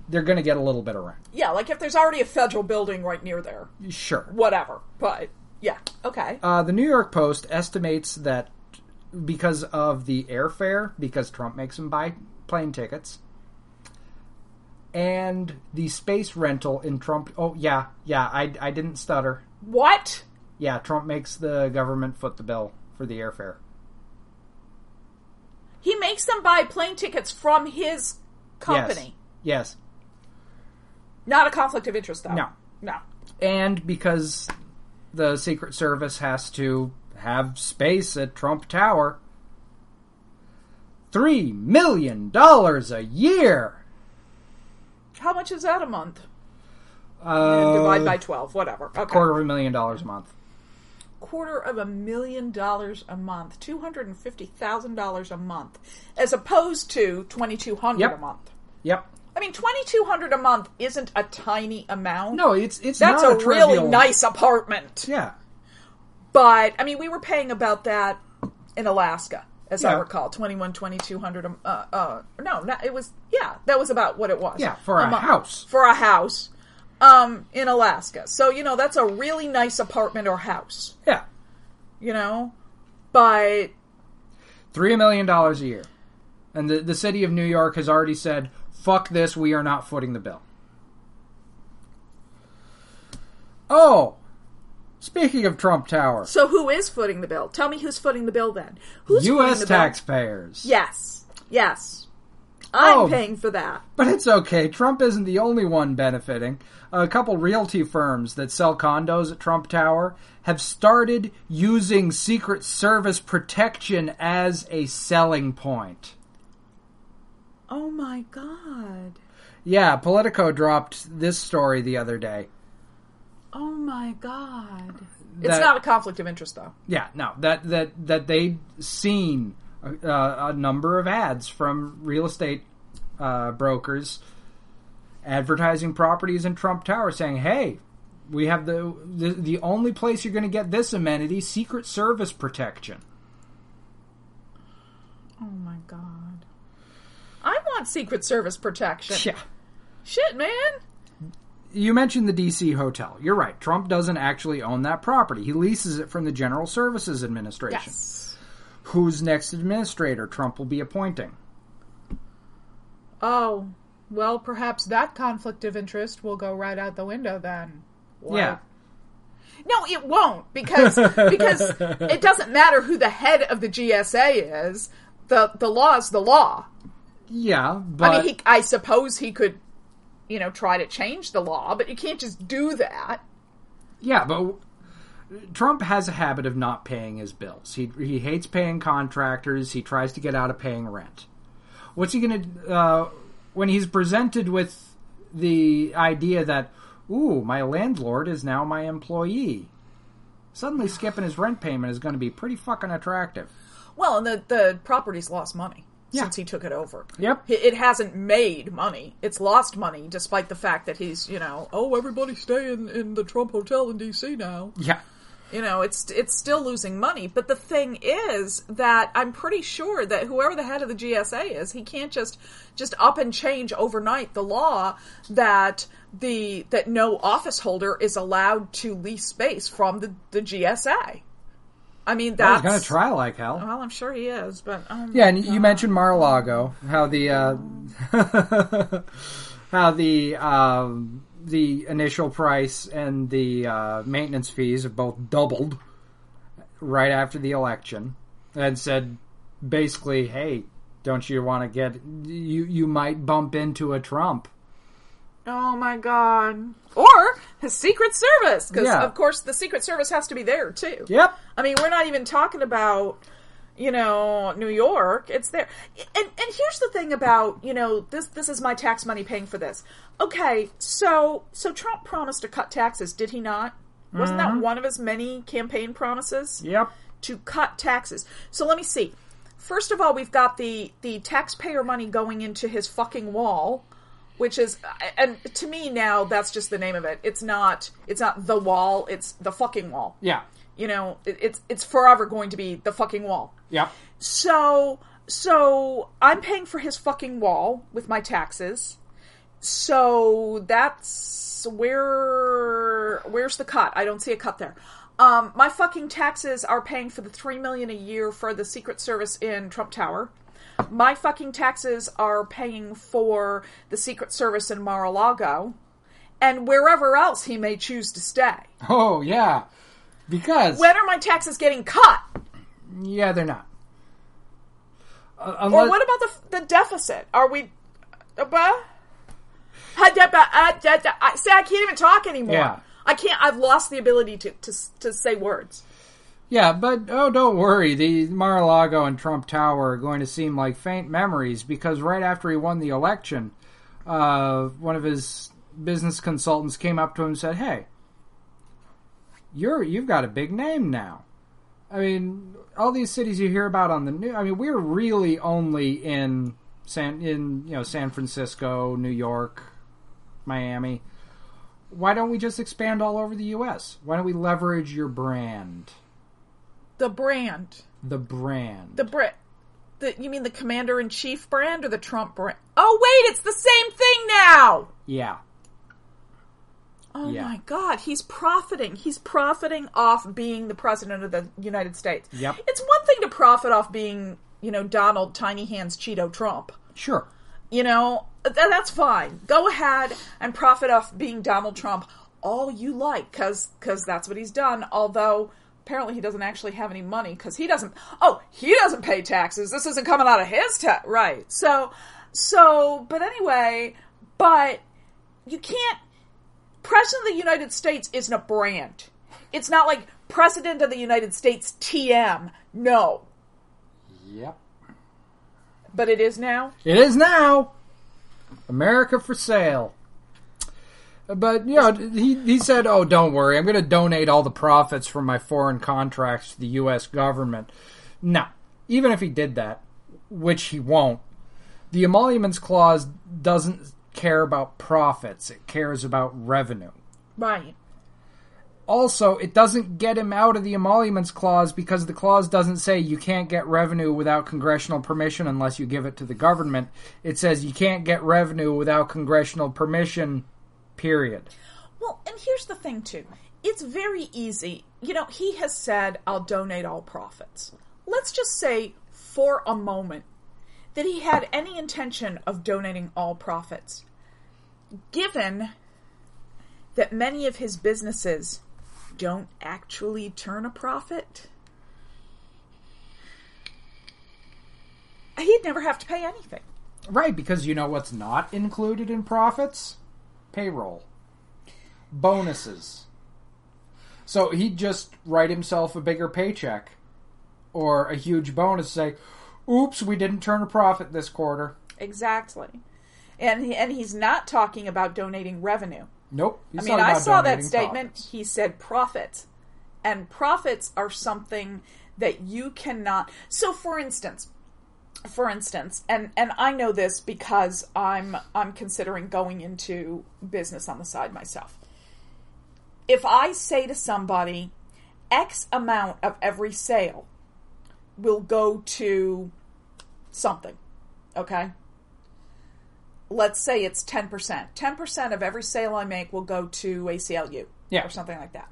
they're going to get a little bit of rent. yeah, like if there's already a federal building right near there, Sure. whatever. But yeah, okay. Uh, the New York Post estimates that because of the airfare, because Trump makes him buy plane tickets, and the space rental in Trump. Oh yeah, yeah. I I didn't stutter. what? Yeah, Trump makes the government foot the bill for the airfare. He makes them buy plane tickets from his company. Yes. Not a conflict of interest, though. No. No. And because the Secret Service has to have space at Trump Tower. Three million dollars a year. How much is that a month? Uh, Divide by 12, whatever. Okay. quarter of a million dollars a month. quarter of a million dollars a month, two hundred and fifty thousand dollars a month, as opposed to twenty two hundred Yep. a month. Yep. I mean, twenty two hundred a month isn't a tiny amount. No, it's it's that's not a, a, really nice apartment. Yeah. But I mean, we were paying about that in Alaska, as I recall, twenty one, twenty two hundred. Uh, uh, no, no, it was yeah, that was about what it was. Yeah, for a month. house. For a house, um, in Alaska. So you know, that's a really nice apartment or house. Yeah. You know, but Three million dollars a year. And the, the city of New York has already said, fuck this, we are not footing the bill. Oh, speaking of Trump Tower, So who is footing the bill? Tell me who's footing the bill then. Who's U.S. footing the bill? taxpayers. Yes. Yes. I'm Oh. paying for that. But it's okay. Trump isn't the only one benefiting. A couple realty firms that sell condos at Trump Tower have started using Secret Service protection as a selling point. Oh my god. Yeah, Politico dropped this story the other day. Oh my god. It's not a conflict of interest though. Yeah, no, that that that they'd seen a, a number of ads from real estate uh, brokers advertising properties in Trump Tower, saying, "Hey, we have the the, the only place you're going to get this amenity: Secret Service protection." Oh my god. Want Secret Service protection. Yeah. Shit, man. You mentioned the DC hotel. You're right. Trump doesn't actually own that property. He leases it from the General Services Administration. Yes. Whose next administrator Trump will be appointing? Oh, well, perhaps that conflict of interest will go right out the window then. Yeah. No, it won't because because it doesn't matter who the head of the GSA is. The the law is the law. Yeah, but I mean, he, I suppose he could, you know, try to change the law, but you can't just do that. Yeah, but Trump has a habit of not paying his bills. He he hates paying contractors. He tries to get out of paying rent. What's he going to uh, when he's presented with the idea that ooh, my landlord is now my employee? Suddenly skipping his rent payment is going to be pretty fucking attractive. Well, and the the property's lost money Yeah. since he took it over. Yep. It hasn't made money. It's lost money, despite the fact that he's, you know, oh, everybody stay in, in the Trump Hotel in D.C. now. Yeah. You know, it's it's still losing money. But the thing is that I'm pretty sure that whoever the head of the GSA is, he can't just just up and change overnight the law that the that no office holder is allowed to lease space from the, the GSA. I mean, He's that's going to try like hell. Well, I'm sure he is, but um, Yeah, and you mentioned Mar-a-Lago, how the uh, how the um, the initial price and the uh, maintenance fees have both doubled right after the election, and said basically, "Hey, don't you want to get you? You might bump into a Trump." Oh my god. Or his Secret Service, because Yeah. of course the Secret Service has to be there too. Yep. I mean, we're not even talking about, you know, New York. It's there. And and here's the thing about, you know, this this is my tax money paying for this. Okay, so so Trump promised to cut taxes, did he not? Wasn't that mm-hmm. one of his many campaign promises? Yep. to cut taxes. So let me see. First of all, we've got the the taxpayer money going into his fucking wall, which is and to me now that's just the name of it. It's not it's not the wall, it's the fucking wall. Yeah. You know, it, it's it's forever going to be the fucking wall. yeah So so I'm paying for his fucking wall with my taxes. So that's where where's the cut? I don't see a cut there. Um, my fucking taxes are paying for the three million a year for the Secret Service in Trump Tower. My fucking taxes are paying for the Secret Service in Mar-a-Lago, and wherever else he may choose to stay. Oh yeah. Because When are my taxes getting cut? yeah, they're not. Uh, Or what about the the deficit? Are we? Uh, bah? Ha, da, ba, uh. I say I can't even talk anymore. Yeah. I can't. I've lost the ability to to to say words. Yeah, but oh, don't worry. The Mar-a-Lago and Trump Tower are going to seem like faint memories because right after he won the election, uh, one of his business consultants came up to him and said, "Hey, you're you've got a big name now. I mean, all these cities you hear about on the news. I mean, we're really only in San in you know San Francisco, New York, Miami." Why don't we just expand all over the U.S.? Why don't we leverage your brand? The brand, The brand. the Brit. The, you mean the commander in chief brand or the Trump brand? Oh wait, it's the same thing now. yeah. Oh Yeah. my God, he's profiting. He's profiting off being the president of the United States. Yep. It's one thing to profit off being, you know, Donald Tiny Hands Cheeto Trump. Sure. You know, th- that's fine. Go ahead and profit off being Donald Trump all you like, because that's what he's done. Although apparently he doesn't actually have any money because he doesn't. Oh, he doesn't pay taxes. This isn't coming out of his tax, right? So, so, but anyway, but you can't. President of the United States isn't a brand. It's not like President of the United States TM. No, Yep. but it is now. It is now. America for sale. But you know, he he said, "Oh, don't worry. I'm going to donate all the profits from my foreign contracts to the U.S. government." No, even if he did that, which he won't, the emoluments clause doesn't care about profits. It cares about revenue. Right. Also, it doesn't get him out of the emoluments clause because the clause doesn't say you can't get revenue without congressional permission unless you give it to the government. It says you can't get revenue without congressional permission, period. Well, and here's the thing, too. It's very easy. You know, he has said, I'll donate all profits. Let's just say for a moment that he had any intention of donating all profits. Given that many of his businesses don't actually turn a profit, he'd never have to pay anything. Right, because you know what's not included in profits? Payroll. Bonuses. So he'd just write himself a bigger paycheck or a huge bonus, say, oops, we didn't turn a profit this quarter. Exactly. And he, and he's not talking about donating revenue. Nope. I mean, I saw that statement. Profits. He said profits. And profits are something that you cannot. So, for instance, for instance, and and I know this because I'm I'm considering going into business on the side myself. If I say to somebody, X amount of every sale will go to something, okay? let's say it's 10%. 10% of every sale I make will go to ACLU yeah. or something like that.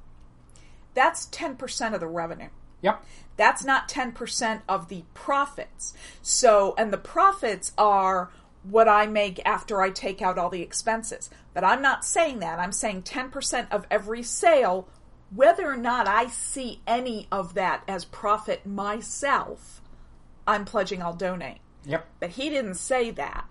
That's 10% of the revenue. Yep. That's not 10% of the profits. So, and the profits are what I make after I take out all the expenses. But I'm not saying that. I'm saying 10% of every sale, whether or not I see any of that as profit myself, I'm pledging I'll donate. Yep. But he didn't say that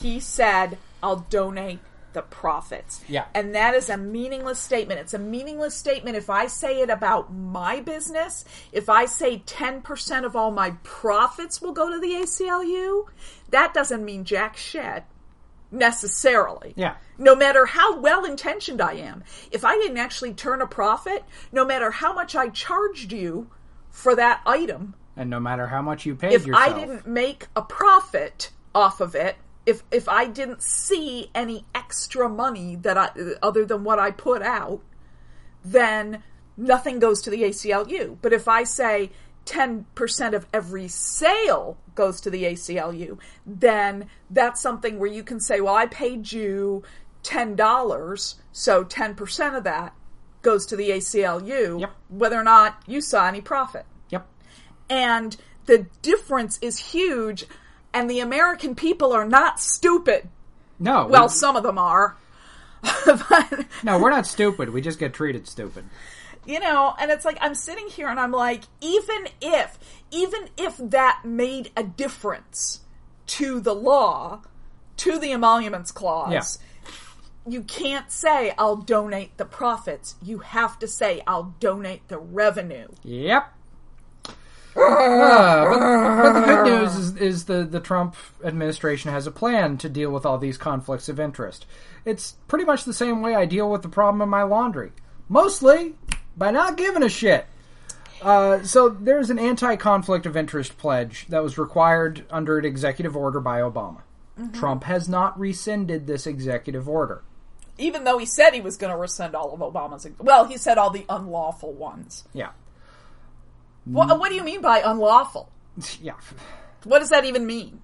he said, I'll donate the profits. Yeah. And that is a meaningless statement. It's a meaningless statement if I say it about my business. If I say 10% of all my profits will go to the ACLU, that doesn't mean jack shit necessarily. Yeah. No matter how well intentioned I am, if I didn't actually turn a profit, no matter how much I charged you for that item, and no matter how much you paid if yourself, I didn't make a profit off of it, if if I didn't see any extra money that I other than what I put out, then nothing goes to the ACLU. But if I say 10% of every sale goes to the ACLU, then that's something where you can say, well, I paid you $10, so 10% of that goes to the ACLU, yep. whether or not you saw any profit. Yep. And the difference is huge and the American people are not stupid. No. Well, we, some of them are. but, no, we're not stupid. We just get treated stupid. You know, and it's like I'm sitting here and I'm like, even if, even if that made a difference to the law, to the emoluments clause, yeah. you can't say I'll donate the profits. You have to say I'll donate the revenue. Yep. But, but, the good news is, is the, the Trump administration has a plan to deal with all these conflicts of interest. It's pretty much the same way I deal with the problem in my laundry. Mostly by not giving a shit. Uh, so there's an anti-conflict of interest pledge that was required under an executive order by Obama. Mm-hmm. Trump has not rescinded this executive order. Even though he said he was going to rescind all of Obama's, well, he said all the unlawful ones. Yeah. What, what do you mean by unlawful? Yeah. What does that even mean?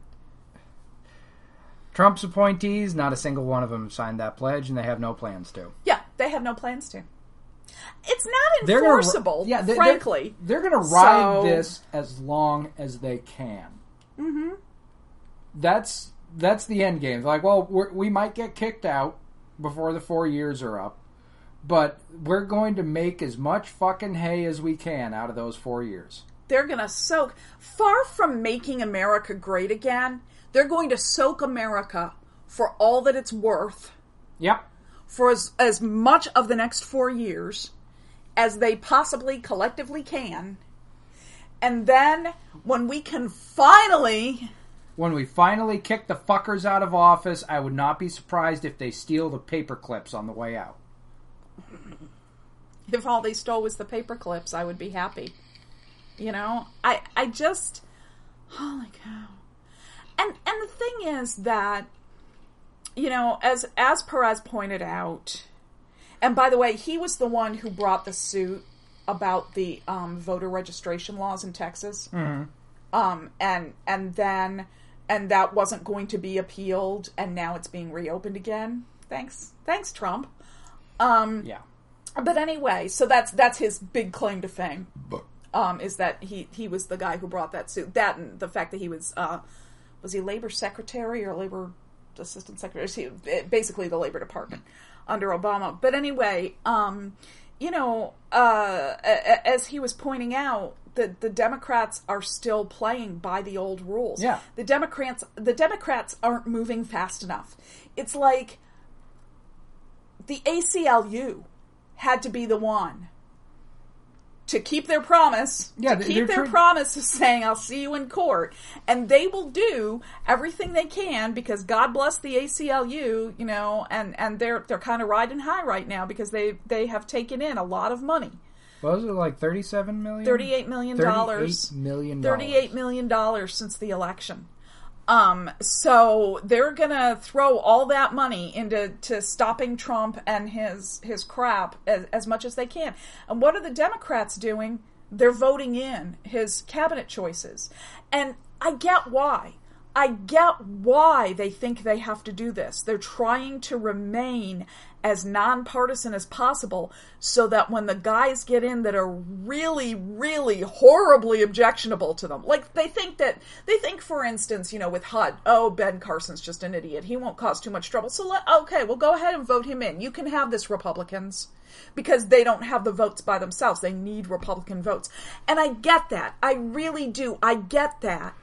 Trump's appointees, not a single one of them signed that pledge, and they have no plans to. Yeah, they have no plans to. It's not enforceable, they're gonna, yeah, they, frankly. They're, they're going to ride so... this as long as they can. Mm-hmm. That's that's the end game. Like, well, we might get kicked out before the four years are up, but we're going to make as much fucking hay as we can out of those four years. They're going to soak, far from making America great again, they're going to soak America for all that it's worth. Yep. For as, as much of the next four years as they possibly collectively can. And then when we can finally. When we finally kick the fuckers out of office, I would not be surprised if they steal the paper clips on the way out. If all they stole was the paper clips, I would be happy. You know, I I just Holy cow! And and the thing is that you know, as as Perez pointed out, and by the way, he was the one who brought the suit about the um, voter registration laws in Texas. Um, and and then and that wasn't going to be appealed, and now it's being reopened again. Thanks, thanks, Trump. Um, Yeah. but anyway, so that's that's his big claim to fame. Um, is that he he was the guy who brought that suit? That and the fact that he was uh, was he labor secretary or labor assistant secretary? He, basically, the labor department under Obama. But anyway, um, you know, uh, a- a- as he was pointing out. The, the Democrats are still playing by the old rules. Yeah. The Democrats the Democrats aren't moving fast enough. It's like the ACLU had to be the one to keep their promise, Yeah, to keep their promise of saying, I'll see you in court. And they will do everything they can because God bless the ACLU, you know, and, and they're, they're kind of riding high right now because they, they have taken in a lot of money. What was it like thirty-seven million? $38 million. Thirty-eight million. dollars. $38 million since the election. Um, so they're gonna throw all that money into to stopping Trump and his his crap as, as much as they can. And what are the Democrats doing? They're voting in his cabinet choices. And I get why. I get why they think they have to do this. They're trying to remain as nonpartisan as possible so that when the guys get in that are really, really horribly objectionable to them, like they think that, they think, for instance, you know, with HUD, oh, Ben Carson's just an idiot. He won't cause too much trouble. So, let, okay, well, go ahead and vote him in. You can have this, Republicans because they don't have the votes by themselves. They need Republican votes. And I get that. I really do. I get that.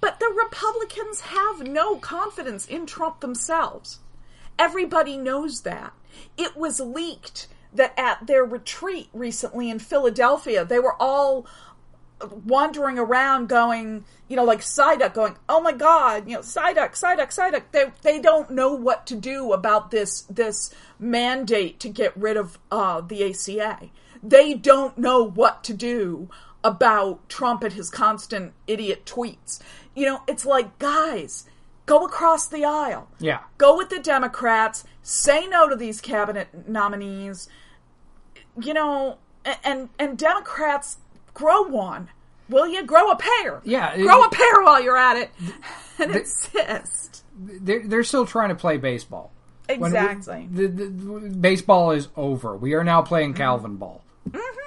But the Republicans have no confidence in Trump themselves. Everybody knows that. It was leaked that at their retreat recently in Philadelphia, they were all wandering around going, you know, like Psyduck going, oh my god, you know, Psyduck, Psyduck, Psyduck. They, they don't know what to do about this, this mandate to get rid of, uh, the ACA. They don't know what to do about Trump and his constant idiot tweets. You know, it's like, guys, go across the aisle. Yeah. Go with the Democrats. Say no to these cabinet nominees. You know, and and Democrats grow one. Will you grow a pair? Yeah, grow it- a pair while you're at it, and insist. They're they're still trying to play baseball. When we- Exactly. the, the, baseball is over. We are now playing mm-hmm. Calvin ball. Mm-hmm.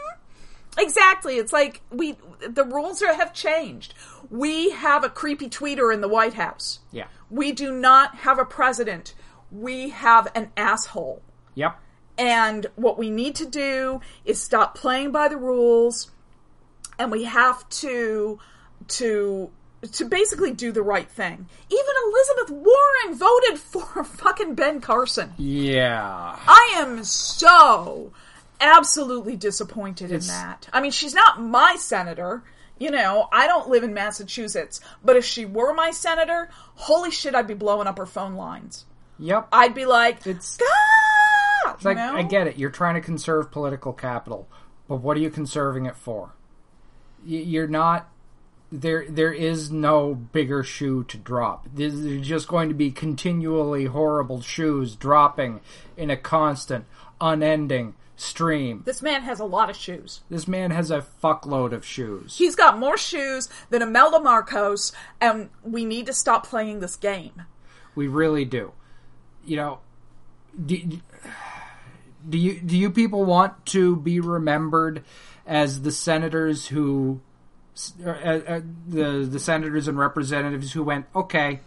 Exactly. It's like we the rules are, have changed. We have a creepy tweeter in the White House. Yeah. We do not have a president. We have an asshole. Yep. And what we need to do is stop playing by the rules and we have to to to basically do the right thing. Even Elizabeth Warren voted for fucking Ben Carson. Yeah. I am so absolutely disappointed in that. I mean, she's not my senator. You know, I don't live in Massachusetts, but if she were my senator, holy shit, I'd be blowing up her phone lines. Yep. I'd be like, It's- "Ah!" It's like know? I get it. You're trying to conserve political capital, but what are you conserving it for? You're not. There, there is no bigger shoe to drop. There's there's just going to be continually horrible shoes dropping in a constant, unending stream. This man has a lot of shoes. This man has a fuckload of shoes. He's got more shoes than Imelda Marcos, and we need to stop playing this game. We really do. You know, do, do you do you people want to be remembered as the senators who uh, uh, the the senators and representatives who went, okay,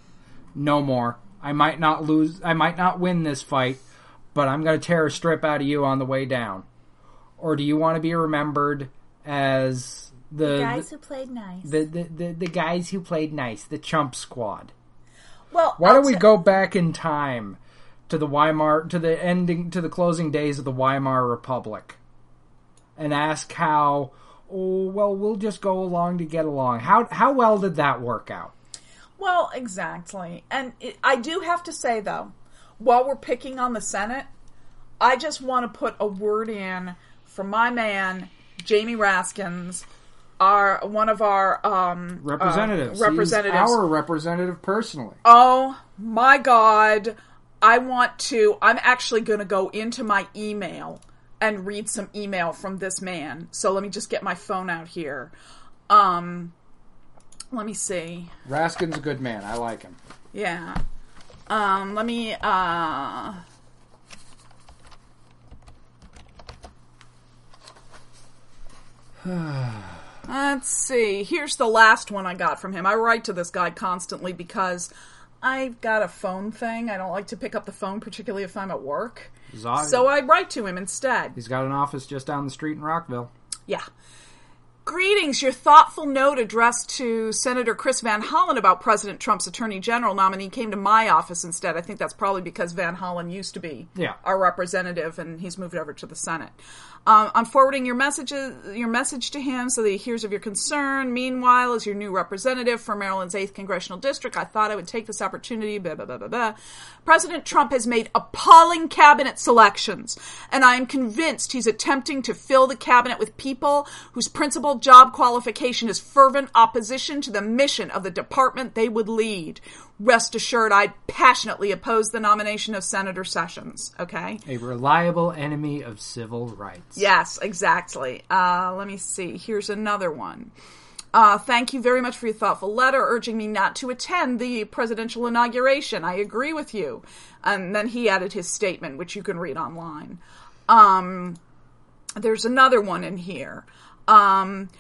no more. I might not lose. I might not win this fight, but I'm going to tear a strip out of you on the way down. Or do you want to be remembered as the guys who played nice. the, the, the, the guys who played nice, the chump squad? well, Why don't we go back in time to the Weimar to the ending to the closing days of the Weimar Republic and ask how oh well we'll just go along to get along. How how well did that work out? Well, exactly. And it, I do have to say, though, while we're picking on the Senate, I just want to put a word in for my man, Jamie Raskins, our one of our um, uh, Representatives. representatives. He's our representative personally. Oh my god. I want to I'm actually going to go into my email and read some email from this man. So let me just get my phone out here. Um let me see. Raskin's a good man. I like him. Yeah. Um let me uh Let's see. Here's the last one I got from him. I write to this guy constantly because I've got a phone thing. I don't like to pick up the phone, particularly if I'm at work. Zog- So I write to him instead. He's got an office just down the street in Rockville. Yeah. Greetings. Your thoughtful note addressed to Senator Chris Van Hollen about President Trump's Attorney General nominee came to my office instead. I think that's probably because Van Hollen used to be Yeah. our representative and he's moved over to the Senate. Um, I'm forwarding your messages, your message to him so that he hears of your concern. Meanwhile, as your new representative for Maryland's 8th Congressional District, I thought I would take this opportunity. Blah, blah, blah. President Trump has made appalling cabinet selections, and I am convinced he's attempting to fill the cabinet with people whose principal job qualification is fervent opposition to the mission of the department they would lead. Rest assured, I passionately oppose the nomination of Senator Sessions. Okay? A reliable enemy of civil rights. Yes, exactly. Uh, let me see. Here's another one. Uh, thank you very much for your thoughtful letter urging me not to attend the presidential inauguration. I agree with you. And then he added his statement, which you can read online. Um, there's another one in here. Um,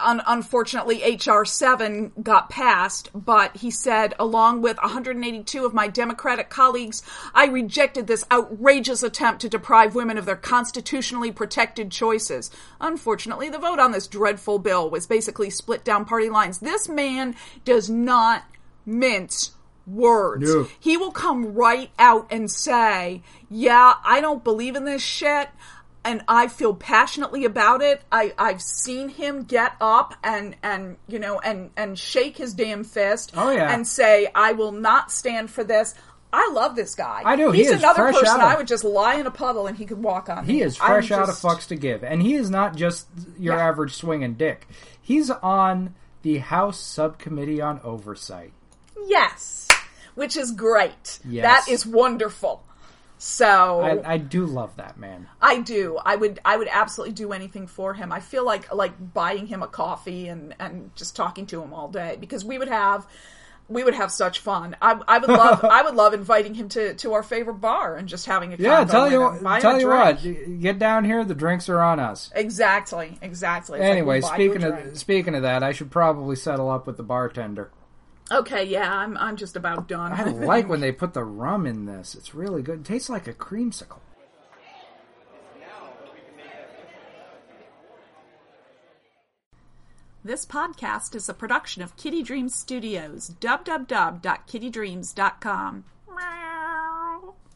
un- unfortunately, HR 7 got passed, but he said, along with 182 of my Democratic colleagues, I rejected this outrageous attempt to deprive women of their constitutionally protected choices. Unfortunately, the vote on this dreadful bill was basically split down party lines. This man does not mince words. No. He will come right out and say, Yeah, I don't believe in this shit. And I feel passionately about it. I, I've seen him get up and, and you know and, and shake his damn fist Oh, yeah. and say, I will not stand for this. I love this guy. I do. He He's is another person of- I would just lie in a puddle and he could walk on. He me. is I'm fresh out of fucks to give. And he is not just your Yeah. average swinging dick. He's on the House Subcommittee on Oversight. Yes, which is great. Yes. That is wonderful. So I, I do love that man. I do. I would. I would absolutely do anything for him. I feel like like buying him a coffee and and just talking to him all day because we would have we would have such fun. I, I would love. I would love inviting him to to our favorite bar and just having a Yeah, tell you buying tell you what, get down here. The drinks are on us. Exactly. Exactly. It's like, Anyway, we'll buy you a speaking of speaking of that, I should probably settle up with the bartender. Okay, yeah, I'm I'm just about done. I like when they put the rum in this. It's really good. It tastes like a creamsicle. This podcast is a production of Kitty Dreams Studios. www.kittydreams.com.